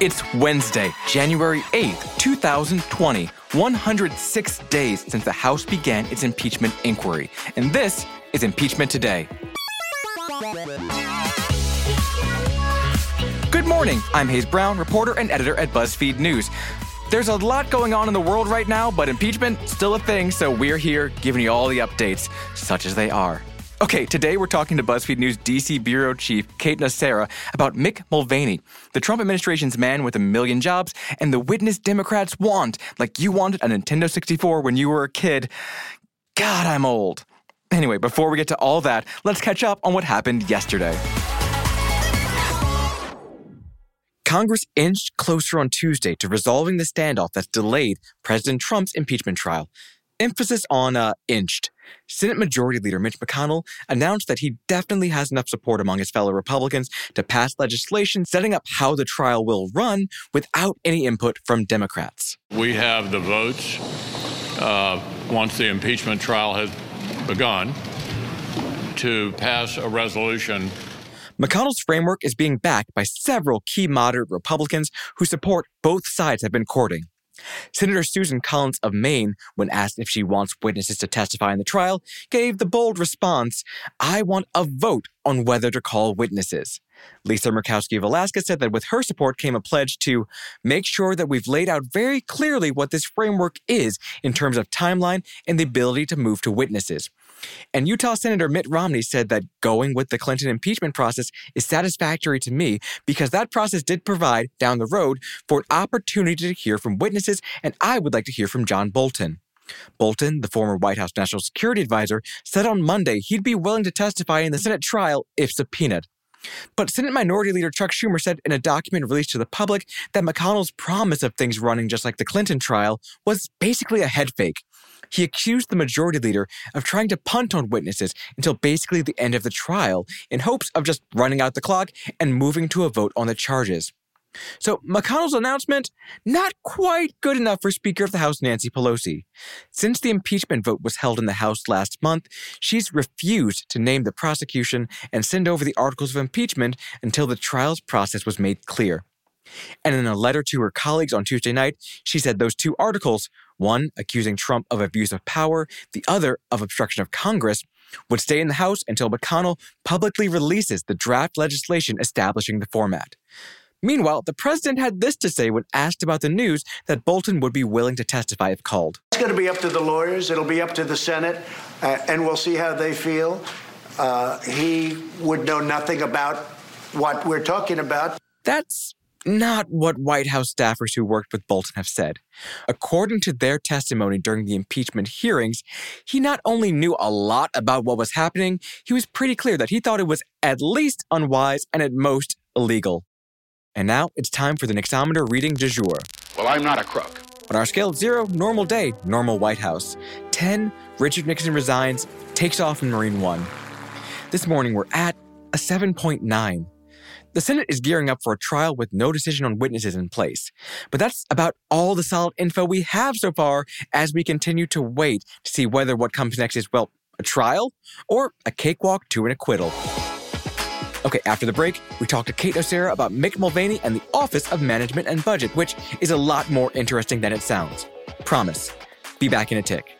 It's Wednesday, January 8th, 2020, 106 days since the House began its impeachment inquiry. And this is Impeachment Today. Good morning. I'm Hayes Brown, reporter and editor at BuzzFeed News. There's a lot going on in the world right now, but impeachment still a thing, so we're here giving you all the updates, such as they are. Okay, today we're talking to BuzzFeed News DC bureau chief Kate Nocera about Mick Mulvaney, the Trump administration's man with a million jobs, and the witness Democrats want, like you wanted a Nintendo 64 when you were a kid. God, I'm old. Anyway, before we get to all that, let's catch up on what happened yesterday. Congress inched closer on Tuesday to resolving the standoff that's delayed President Trump's impeachment trial. Emphasis on uh, inched. Senate Majority Leader Mitch McConnell announced that he definitely has enough support among his fellow Republicans to pass legislation setting up how the trial will run without any input from Democrats. We have the votes uh, once the impeachment trial has begun to pass a resolution. McConnell's framework is being backed by several key moderate Republicans who support both sides have been courting. Senator Susan Collins of Maine, when asked if she wants witnesses to testify in the trial, gave the bold response I want a vote on whether to call witnesses. Lisa Murkowski of Alaska said that with her support came a pledge to make sure that we've laid out very clearly what this framework is in terms of timeline and the ability to move to witnesses. And Utah Senator Mitt Romney said that going with the Clinton impeachment process is satisfactory to me because that process did provide, down the road, for an opportunity to hear from witnesses, and I would like to hear from John Bolton. Bolton, the former White House National Security Advisor, said on Monday he'd be willing to testify in the Senate trial if subpoenaed. But Senate Minority Leader Chuck Schumer said in a document released to the public that McConnell's promise of things running just like the Clinton trial was basically a head fake. He accused the majority leader of trying to punt on witnesses until basically the end of the trial in hopes of just running out the clock and moving to a vote on the charges. So McConnell's announcement, not quite good enough for Speaker of the House Nancy Pelosi. Since the impeachment vote was held in the House last month, she's refused to name the prosecution and send over the articles of impeachment until the trial's process was made clear. And in a letter to her colleagues on Tuesday night, she said those two articles one accusing Trump of abuse of power, the other of obstruction of Congress, would stay in the House until McConnell publicly releases the draft legislation establishing the format. Meanwhile, the president had this to say when asked about the news that Bolton would be willing to testify if called. It's going to be up to the lawyers, it'll be up to the Senate, uh, and we'll see how they feel. Uh, he would know nothing about what we're talking about. That's not what White House staffers who worked with Bolton have said. According to their testimony during the impeachment hearings, he not only knew a lot about what was happening, he was pretty clear that he thought it was at least unwise and at most illegal. And now it's time for the Nixometer reading du jour. Well, I'm not a crook. On our scale of zero, normal day, normal White House. 10, Richard Nixon resigns, takes off in Marine One. This morning we're at a 7.9. The Senate is gearing up for a trial with no decision on witnesses in place. But that's about all the solid info we have so far as we continue to wait to see whether what comes next is, well, a trial or a cakewalk to an acquittal. Okay, after the break, we talk to Kate Nocera about Mick Mulvaney and the Office of Management and Budget, which is a lot more interesting than it sounds. Promise. Be back in a tick.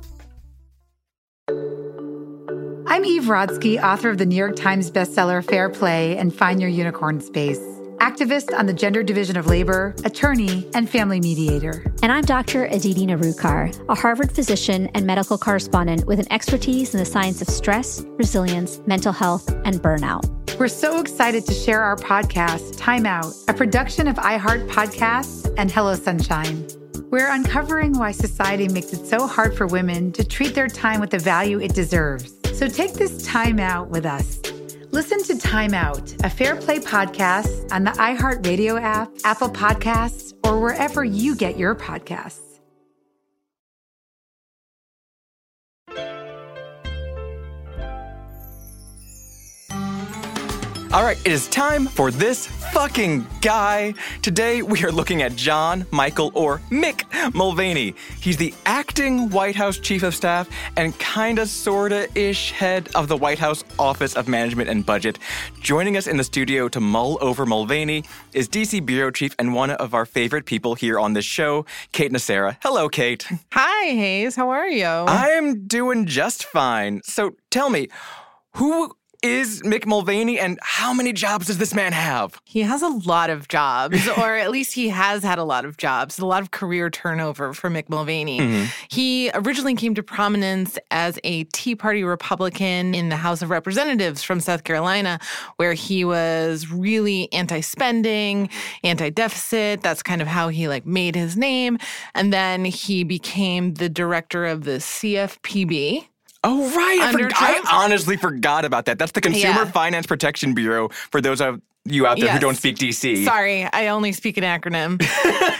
I'm Eve Rodsky, author of the New York Times bestseller Fair Play and Find Your Unicorn Space, activist on the Gender Division of Labor, attorney, and family mediator. And I'm Dr. Aditi Nerurkar, a Harvard physician and medical correspondent with an expertise in the science of stress, resilience, mental health, and burnout. We're so excited to share our podcast, Time Out, a production of iHeart Podcasts and Hello Sunshine. We're uncovering why society makes it so hard for women to treat their time with the value it deserves. So take this time out with us. Listen to Time Out, a Fair Play podcast on the iHeartRadio app, Apple Podcasts, or wherever you get your podcasts. All right, it is time for this fucking guy. Today we are looking at John Michael or Mick Mulvaney. He's the acting White House Chief of Staff and kinda sorta ish head of the White House Office of Management and Budget. Joining us in the studio to mull over Mulvaney is DC Bureau Chief and one of our favorite people here on this show, Kate Nocera. Hello, Kate. Hi, Hayes. How are you? I'm doing just fine. So tell me, who is Mick Mulvaney and how many jobs does this man have? He has a lot of jobs, or at least he has had a lot of jobs, a lot of career turnover for Mick Mulvaney. Mm-hmm. He originally came to prominence as a Tea Party Republican in the House of Representatives from South Carolina, where he was really anti-spending, anti-deficit. That's kind of how he like made his name. And then he became the director of the CFPB. Oh, right. I, forg- I honestly forgot about that. That's the Consumer Yeah. Finance Protection Bureau for those of you out there who don't speak DC. Sorry, I only speak an acronym.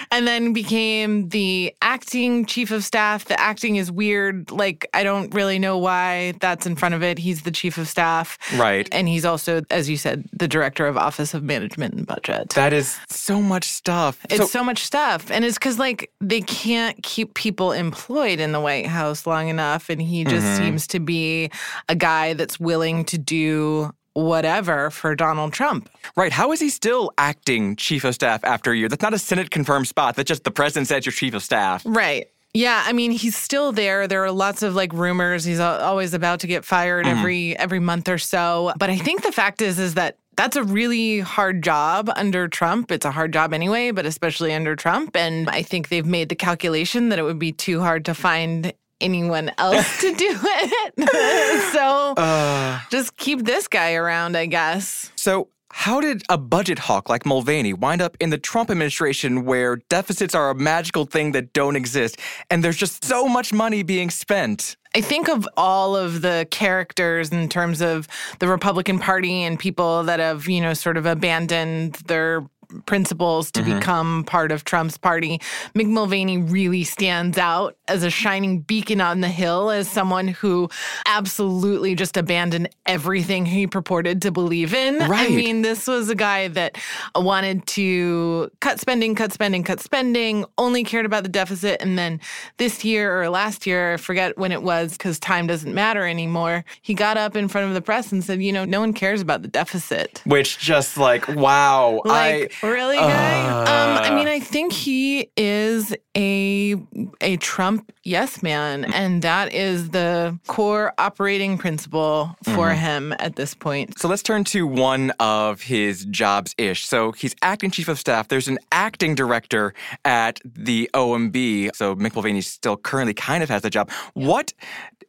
and then became the acting chief of staff. The acting is weird. Like, I don't really know why that's in front of it. He's the chief of staff. Right. And he's also, as you said, the director of Office of Management and Budget. That is so much stuff. it's so, so, much stuff. And it's because, like, they can't keep people employed in the White House long enough. And he just Mm-hmm. seems to be a guy that's willing to do whatever for Donald Trump. right. How is he still acting chief of staff after a year? That's not a Senate confirmed spot. That's just the president says you're chief of staff. Right. Yeah, I mean he's still there. There are lots of like rumors. He's always about to get fired mm-hmm. every every month or so. But I think the fact is is that that's a really hard job under Trump. It's a hard job anyway, but especially under Trump. And I think they've made the calculation that it would be too hard to find anyone else to do it. so uh. just keep this guy around, I guess. So, how did a budget hawk like Mulvaney wind up in the Trump administration where deficits are a magical thing that don't exist and there's just so much money being spent? I think of all of the characters in terms of the Republican Party and people that have, you know, sort of abandoned their principles to mm-hmm. become part of Trump's party. Mick Mulvaney really stands out as a shining beacon on the hill as someone who absolutely just abandoned everything he purported to believe in. Right. I mean, this was a guy that wanted to cut spending, cut spending, cut spending, only cared about the deficit. And then this year or last year, I forget when it was because time doesn't matter anymore, he got up in front of the press and said, you know, no one cares about the deficit. Which just like, wow. Like, I, really, guy? um, I Uh. mean, I think he is a a Trump yes man, and that is the core operating principle for Mm-hmm. him at this point. So let's turn to one of his jobs ish. So he's acting chief of staff. There's an acting director at the OMB. So Mick Mulvaney still currently kind of has the job. What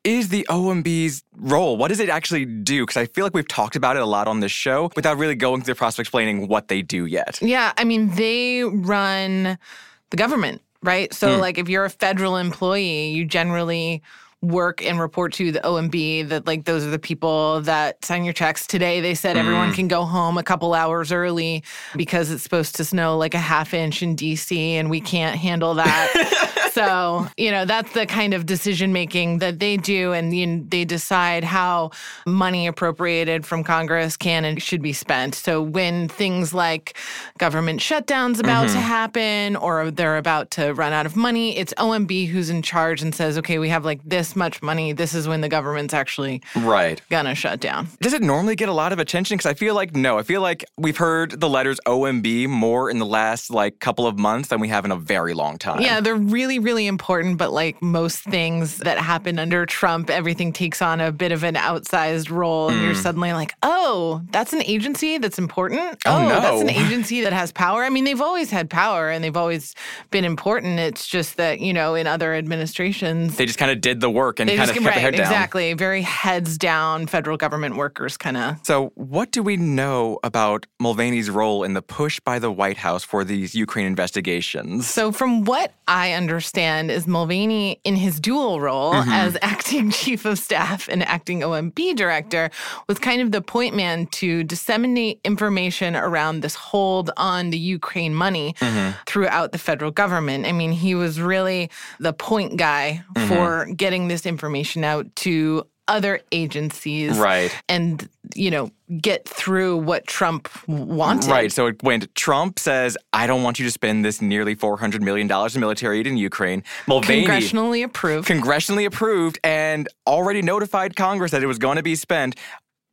is the OMB's role? What does it actually do? Because I feel like we've talked about it a lot on this show without really going through the process of explaining what they do yet. Yeah, I mean, they run the government, right? So, hmm. like, if you're a federal employee, you generally work and report to the OMB that like those are the people that sign your checks today they said everyone hmm. can go home a couple hours early because it's supposed to snow like a half inch in DC and we can't handle that so you know that's the kind of decision making that they do and you know, they decide how money appropriated from Congress can and should be spent so when things like government shutdowns about to mm-hmm. happen or they're about to run out of money it's OMB who's in charge and says okay we have like this much money this is when the government's actually Right. gonna shut down Does it normally get a lot of attention? Because I feel like no. I feel like we've heard the letters OMB more in the last like couple of months than we have in a very long time. Yeah, they're really, really important, but like most things that happen under Trump, everything takes on a bit of an outsized role. And you're mm. suddenly like, oh, that's an agency that's important. Oh, oh, no. that's an agency that has power. I mean, they've always had power and they've always been important. It's just that, you know, in other administrations, They just kind of did the work and kind of kept right, their head down. exactly, very heads down federal government workers kind of. So, what do we know about Mulvaney's role in the push by the White House for these Ukraine investigations? So, from what I understand, is Mulvaney in his dual role Mm-hmm. as acting chief of staff and acting OMB director was kind of the point man to disseminate information around this hold on the Ukraine money Mm-hmm. throughout the federal government. I mean, he was really the point guy Mm-hmm. for getting this information out to other agencies Right. and you know get through what Trump wanted. Right. So it went Trump says, I don't want you to spend this nearly $400 million in military aid in Ukraine. Mulvaney. Congressionally approved. congressionally approved and already notified Congress that it was going to be spent.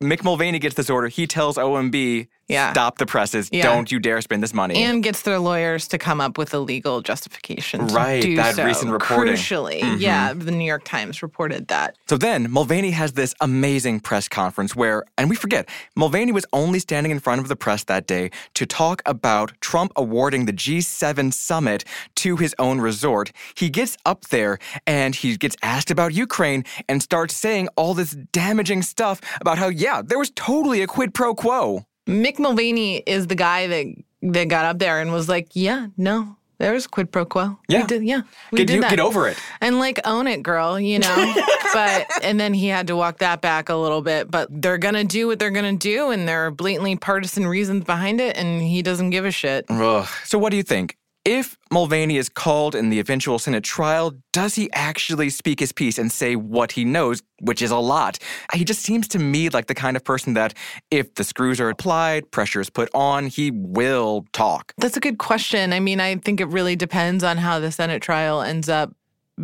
Mick Mulvaney gets this order. He tells OMB, Yeah. stop the presses. Yeah. Don't you dare spend this money. and gets their lawyers to come up with a legal justification. To Right, do that so. recent reporting. Mm-hmm. Crucially, yeah, the New York Times reported that. so then Mulvaney has this amazing press conference where, and we forget, Mulvaney was only standing in front of the press that day to talk about Trump awarding the G7 summit to his own resort. He gets up there and he gets asked about Ukraine and starts saying all this damaging stuff about how, yeah, there was totally a quid pro quo. Mick Mulvaney is the guy that that got up there and was like, "Yeah, no, there was quid pro quo. Yeah. we did, yeah, we Get, did you, that. get over it. and like own it, girl. You know." but and then he had to walk that back a little bit. But they're gonna do what they're gonna do, and there are blatantly partisan reasons behind it, and he doesn't give a shit. Ugh. So, what do you think? If Mulvaney is called in the eventual Senate trial, does he actually speak his piece and say what he knows, which is a lot? He just seems to me like the kind of person that if the screws are applied, pressure is put on, he will talk. That's a good question. I mean, I think it really depends on how the Senate trial ends up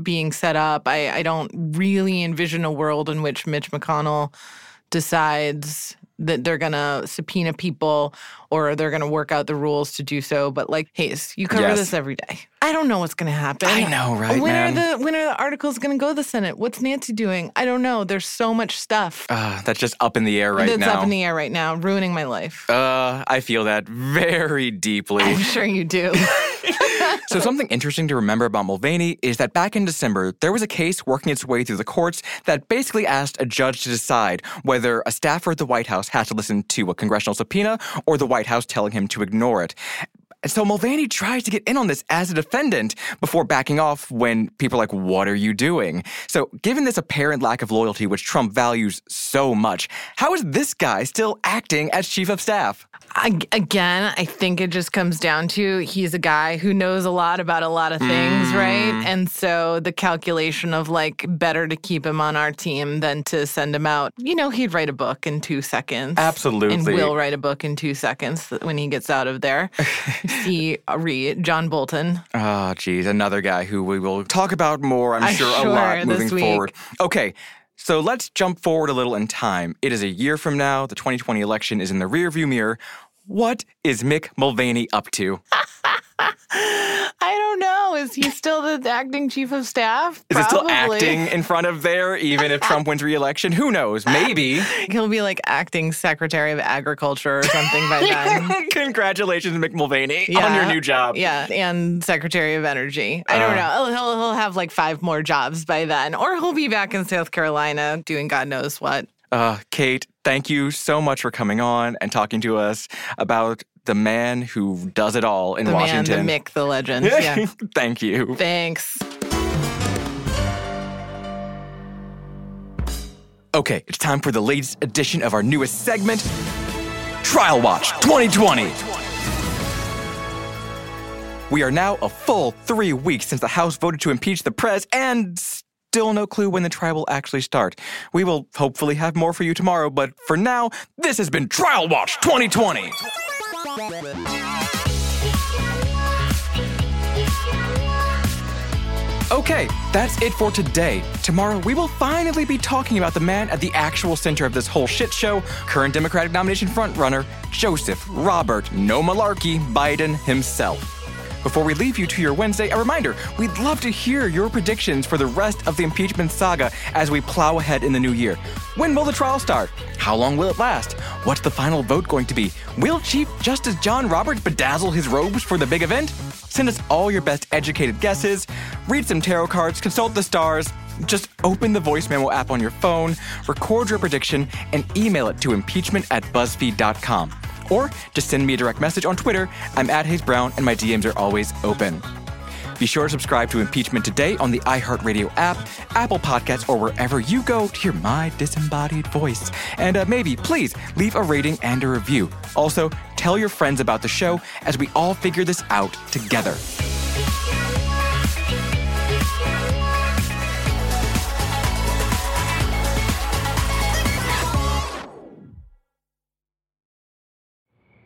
being set up. I, I don't really envision a world in which Mitch McConnell decides that they're going to subpoena people or they're going to work out the rules to do so. But like, Hayes, you cover Yes. this every day. I don't know what's going to happen. I know, right, When man? are the when are the articles going to go to the Senate? What's Nancy doing? I don't know. There's so much stuff Uh, that's just up in the air right that's now. up in the air right now, ruining my life. uh, I feel that very deeply. I'm sure you do. So, something interesting to remember about Mulvaney is that back in December, there was a case working its way through the courts that basically asked a judge to decide whether a staffer at the White House has to listen to a congressional subpoena or the White House telling him to ignore it. And so Mulvaney tries to get in on this as a defendant before backing off when people are like, What are you doing? So, given this apparent lack of loyalty, which Trump values so much, how is this guy still acting as chief of staff? I, again, I think it just comes down to he's a guy who knows a lot about a lot of things, mm. right? And so the calculation of like better to keep him on our team than to send him out. You know, he'd write a book in two seconds. Absolutely. And will write a book in two seconds when he gets out of there. See, uh, read John Bolton. Oh, geez, another guy who we will talk about more, I'm I'm sure, a lot moving week. forward. Okay, so let's jump forward a little in time. It is a year from now. The 2020 election is in the rearview mirror. What is Mick Mulvaney up to? I don't know. Is he still the acting chief of staff? Is it still Probably. acting in front of there, even if Trump wins re-election? Who knows? Maybe. He'll be like acting secretary of agriculture or something by then. Congratulations, Mick Mulvaney, on your new job. Yeah, and Secretary of Energy. I don't Uh. know. He'll he'll have like five more jobs by then, or he'll be back in South Carolina doing God knows what. Uh, Kate, thank you so much for coming on and talking to us about the man who does it all in The Washington. man, the Mick, the legend. Yeah. thank you. Thanks. Okay, it's time for the latest edition of our newest segment, Trial Watch 2020. We are now a full three weeks since the House voted to impeach the prez, and still no clue when the trial will actually start. We will hopefully have more for you tomorrow, but for now, this has been Trial Watch 2020. Okay, that's it for today. Tomorrow, we will finally be talking about the man at the actual center of this whole shit show, current Democratic nomination frontrunner, Joseph Robert No Malarkey Biden himself. Before we leave you to your Wednesday, a reminder we'd love to hear your predictions for the rest of the impeachment saga as we plow ahead in the new year. When will the trial start? How long will it last? What's the final vote going to be? Will Chief Justice John Roberts bedazzle his robes for the big event? Send us all your best educated guesses, read some tarot cards, consult the stars. Just open the voice memo app on your phone, record your prediction, and email it to impeachment at buzzfeed.com. Or just send me a direct message on Twitter. I'm at Hayes Brown, and my DMs are always open. Be sure to subscribe to Impeachment Today on the iHeartRadio app, Apple Podcasts, or wherever you go to hear my disembodied voice. And uh, maybe, please, leave a rating and a review. Also, tell your friends about the show as we all figure this out together.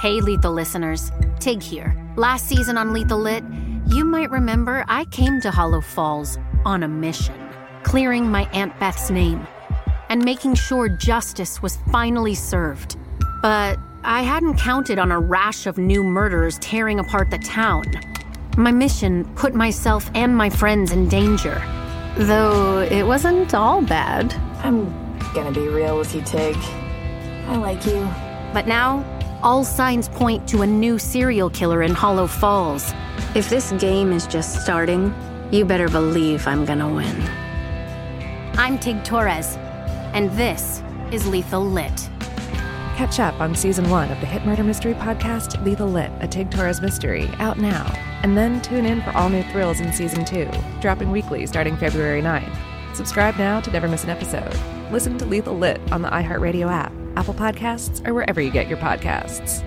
Hey, Lethal listeners. Tig here. Last season on Lethal Lit, you might remember I came to Hollow Falls on a mission, clearing my Aunt Beth's name and making sure justice was finally served. But I hadn't counted on a rash of new murders tearing apart the town. My mission put myself and my friends in danger. Though it wasn't all bad. I'm gonna be real with you, Tig. I like you. But now, all signs point to a new serial killer in Hollow Falls. If this game is just starting, you better believe I'm gonna win. I'm Tig Torres, and this is Lethal Lit. Catch up on season one of the hit murder mystery podcast Lethal Lit, a Tig Torres mystery, out now. And then tune in for all new thrills in season two, dropping weekly starting February 9th. Subscribe now to never miss an episode. Listen to Lethal Lit on the iHeartRadio app, Apple Podcasts, or wherever you get your podcasts.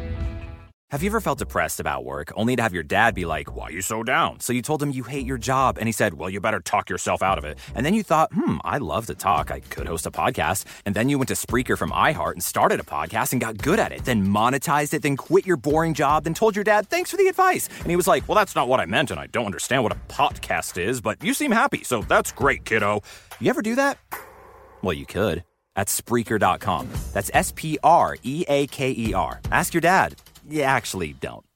Have you ever felt depressed about work only to have your dad be like, Why are you so down? So you told him you hate your job, and he said, Well, you better talk yourself out of it. And then you thought, Hmm, I love to talk. I could host a podcast. And then you went to Spreaker from iHeart and started a podcast and got good at it, then monetized it, then quit your boring job, then told your dad, Thanks for the advice. And he was like, Well, that's not what I meant, and I don't understand what a podcast is, but you seem happy, so that's great, kiddo. You ever do that? Well, you could. At Spreaker.com. That's S P R E A K E R. Ask your dad. Yeah, actually, don't.